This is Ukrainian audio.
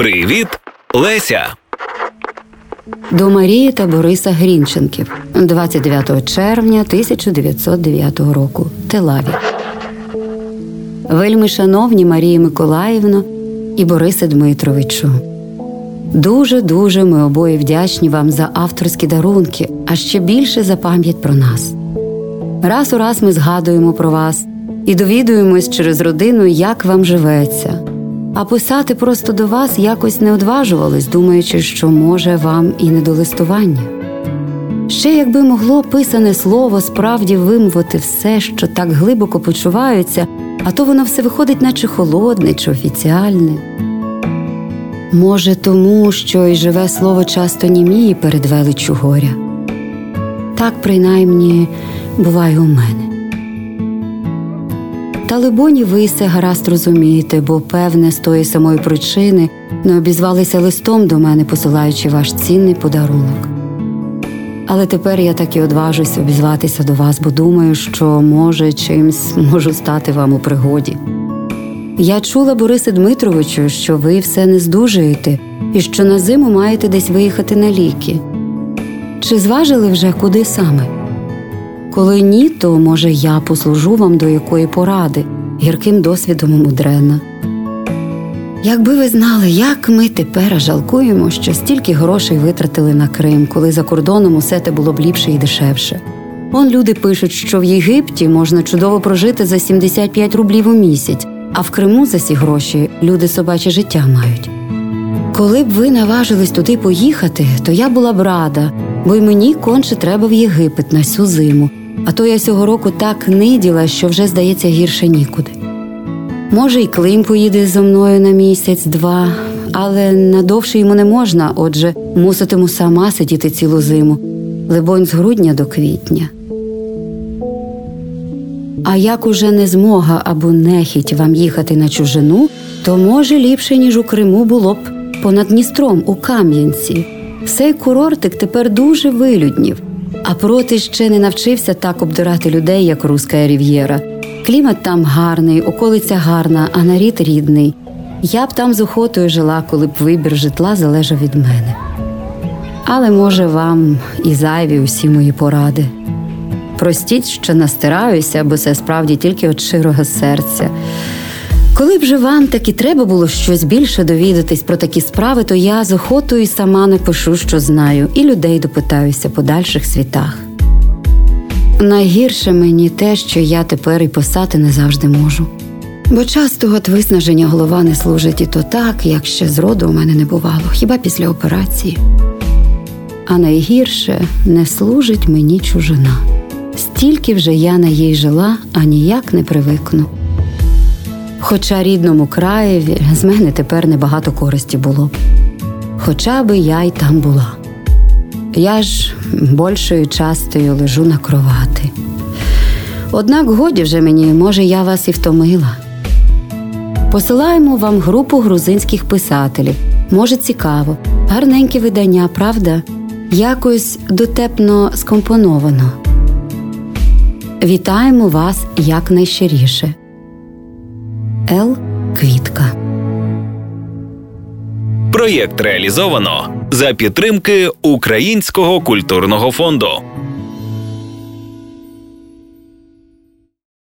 Привіт, Леся. До Марії та Бориса Грінченків 29 червня 1909 року. Телаві. Вельми шановні Марії Миколаївно і Борисе Дмитровичу. Дуже дуже ми обоє вдячні вам за авторські дарунки, а ще більше за пам'ять про нас. Раз у раз ми згадуємо про вас і довідуємось через родину, як вам живеться. А писати просто до вас якось не одважувались, думаючи, що може вам і не до листування. Ще якби могло писане слово справді вимовити все, що так глибоко почувається, а то воно все виходить, наче холодне чи офіціальне. Може, тому, що й живе слово часто німіє перед величчю горя. Так, принаймні, буває у мене. Та либоні ви все гаразд розумієте, бо, певне, з тої самої причини не обізвалися листом до мене, посилаючи ваш цінний подарунок. Але тепер я так і одважусь обізватися до вас, бо думаю, що, може, чимсь можу стати вам у пригоді. Я чула, Борисе Дмитровичу, що ви все не здужуєте і що на зиму маєте десь виїхати на ліки. Чи зважили вже куди саме? Коли ні, то може я послужу вам до якої поради, гірким досвідом мудрена. Якби ви знали, як ми тепер жалкуємо, що стільки грошей витратили на Крим, коли за кордоном усе те було б ліпше і дешевше. Он люди пишуть, що в Єгипті можна чудово прожити за 75 рублів у місяць, а в Криму за ці гроші люди собаче життя мають. Коли б ви наважились туди поїхати, то я була б рада, бо й мені конче треба в Єгипет на всю зиму, а то я цього року так ниділа, що вже здається гірше нікуди. Може, й Клим поїде зо мною на місяць-два, але надовше йому не можна, отже, муситиму сама сидіти цілу зиму, либонь з грудня до квітня. А як уже не змога або нехіть вам їхати на чужину, то може ліпше, ніж у Криму було б понад Дністром у Кам'янці. Цей курортик тепер дуже вилюднів, а проти ще не навчився так обдирати людей, як руська рів'єра. Клімат там гарний, околиця гарна, а нарід рідний. Я б там з охотою жила, коли б вибір житла залежав від мене. Але може вам і зайві усі мої поради. Простіть, що настираюся, бо це справді тільки від щирого серця. Коли б же вам таки треба було щось більше довідатись про такі справи, то я з охотою сама напишу, що знаю, і людей допитаюся по дальших світах. Найгірше мені те, що я тепер і писати не завжди можу. Бо часто от виснаження голова не служить і то так, як ще зроду у мене не бувало, хіба після операції. А найгірше не служить мені чужина. Стільки вже я на їй жила, а ніяк не привикну. Хоча рідному краєві з мене тепер небагато користі було б. Хоча би я й там була. Я ж більшою частою лежу на кровати. Однак годі вже мені, може, я вас і втомила. Посилаємо вам групу грузинських писателів. Може, цікаво, гарненьке видання, правда? Якось дотепно скомпоновано. Вітаємо вас якнайщиріше. Л. Квітка. Проєкт реалізовано за підтримки Українського культурного фонду.